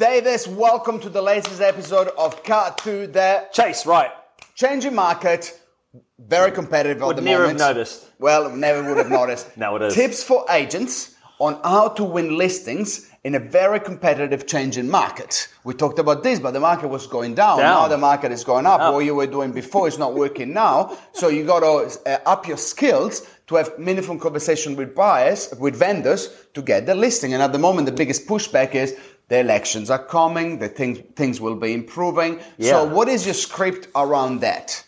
Davis, welcome to the latest episode of Cut to the Chase, right. Changing Market. Very competitive Would at the never moment. have noticed. Well, never would have noticed. Now it is. Tips for agents on how to win listings in a very competitive changing market. We talked about this, but the market was going down. Down. Now the market is going up. Up. What you were doing before is not working now. So you got to uh, up your skills to have meaningful conversation with buyers, with vendors to get the listing. And at the moment, the biggest pushback is the elections are coming. The things things will be improving. Yeah. So what is your script around that?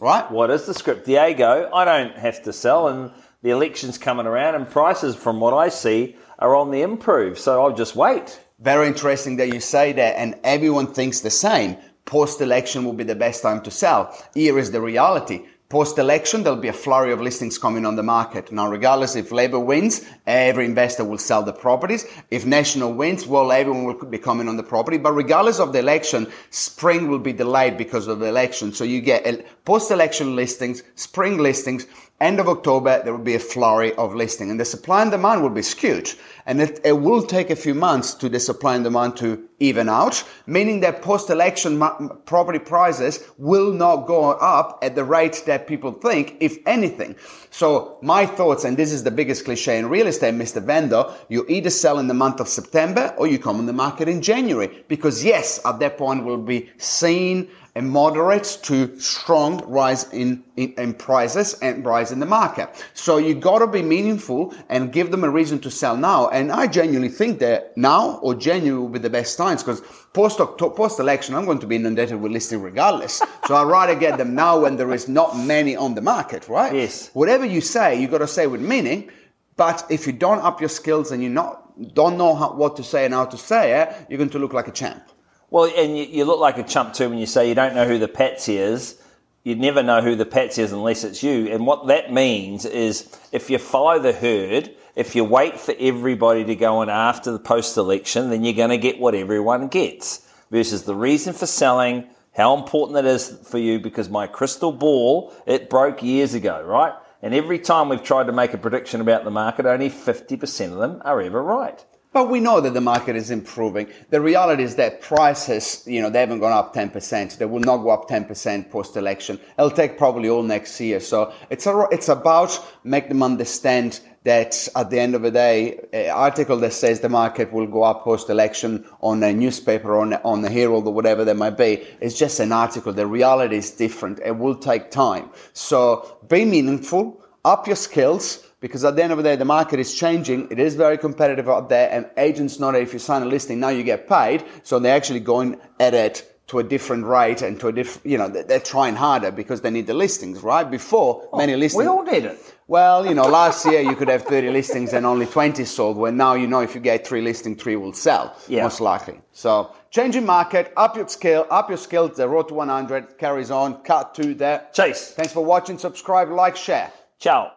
Right? What is the script? Diego, I don't have to sell, and the election's coming around, and prices, from what I see, are on the improve. So I'll just wait. Very interesting that you say that, and everyone thinks the same. Post election will be the best time to sell. Here is the reality. Post election, there'll be a flurry of listings coming on the market. Now, regardless if Labour wins, every investor will sell the properties. If National wins, well, everyone will be coming on the property. But regardless of the election, spring will be delayed because of the election. So you get post election listings, spring listings, end of October, there will be a flurry of listing and the supply and demand will be skewed. And it, it will take a few months to the supply and demand to even out, meaning that post-election property prices will not go up at the rate that people think, if anything. So my thoughts, and this is the biggest cliche in real estate, Mr. Vendor, you either sell in the month of September or you come on the market in January. Because yes, at that point we'll be seeing a moderate to strong rise in, in, in, prices and rise in the market. So you gotta be meaningful and give them a reason to sell now. And I genuinely think that now or January will be the best times because post post election I'm going to be inundated with listings regardless. so I'd rather get them now when there is not many on the market, right? Yes. Whatever you say, you gotta say with meaning. But if you don't up your skills and you not don't know how, what to say and how to say it, you're going to look like a champ. Well, and you, you look like a chump too when you say you don't know who the patsy is. You'd never know who the patsy is unless it's you. And what that means is if you follow the herd, if you wait for everybody to go in after the post election, then you're going to get what everyone gets. Versus the reason for selling, how important it is for you, because my crystal ball, it broke years ago, right? And every time we've tried to make a prediction about the market, only 50% of them are ever right. But we know that the market is improving. The reality is that prices, you know, they haven't gone up 10%. They will not go up 10% post election. It'll take probably all next year. So it's a, it's about make them understand that at the end of the day, an article that says the market will go up post election on a newspaper, on, on the Herald or whatever that might be, is just an article. The reality is different. It will take time. So be meaningful, up your skills, because at the end of the day, the market is changing. It is very competitive out there, and agents know that if you sign a listing, now you get paid. So they're actually going at it to a different rate and to a different, you know, they're trying harder because they need the listings, right? Before, oh, many listings. We all did it. Well, you know, last year you could have 30 listings and only 20 sold, where now you know if you get three listings, three will sell, Yeah. most likely. So, changing market, up your skill, up your skills, the road to 100 carries on, cut to the Chase. Thanks for watching, subscribe, like, share. Ciao.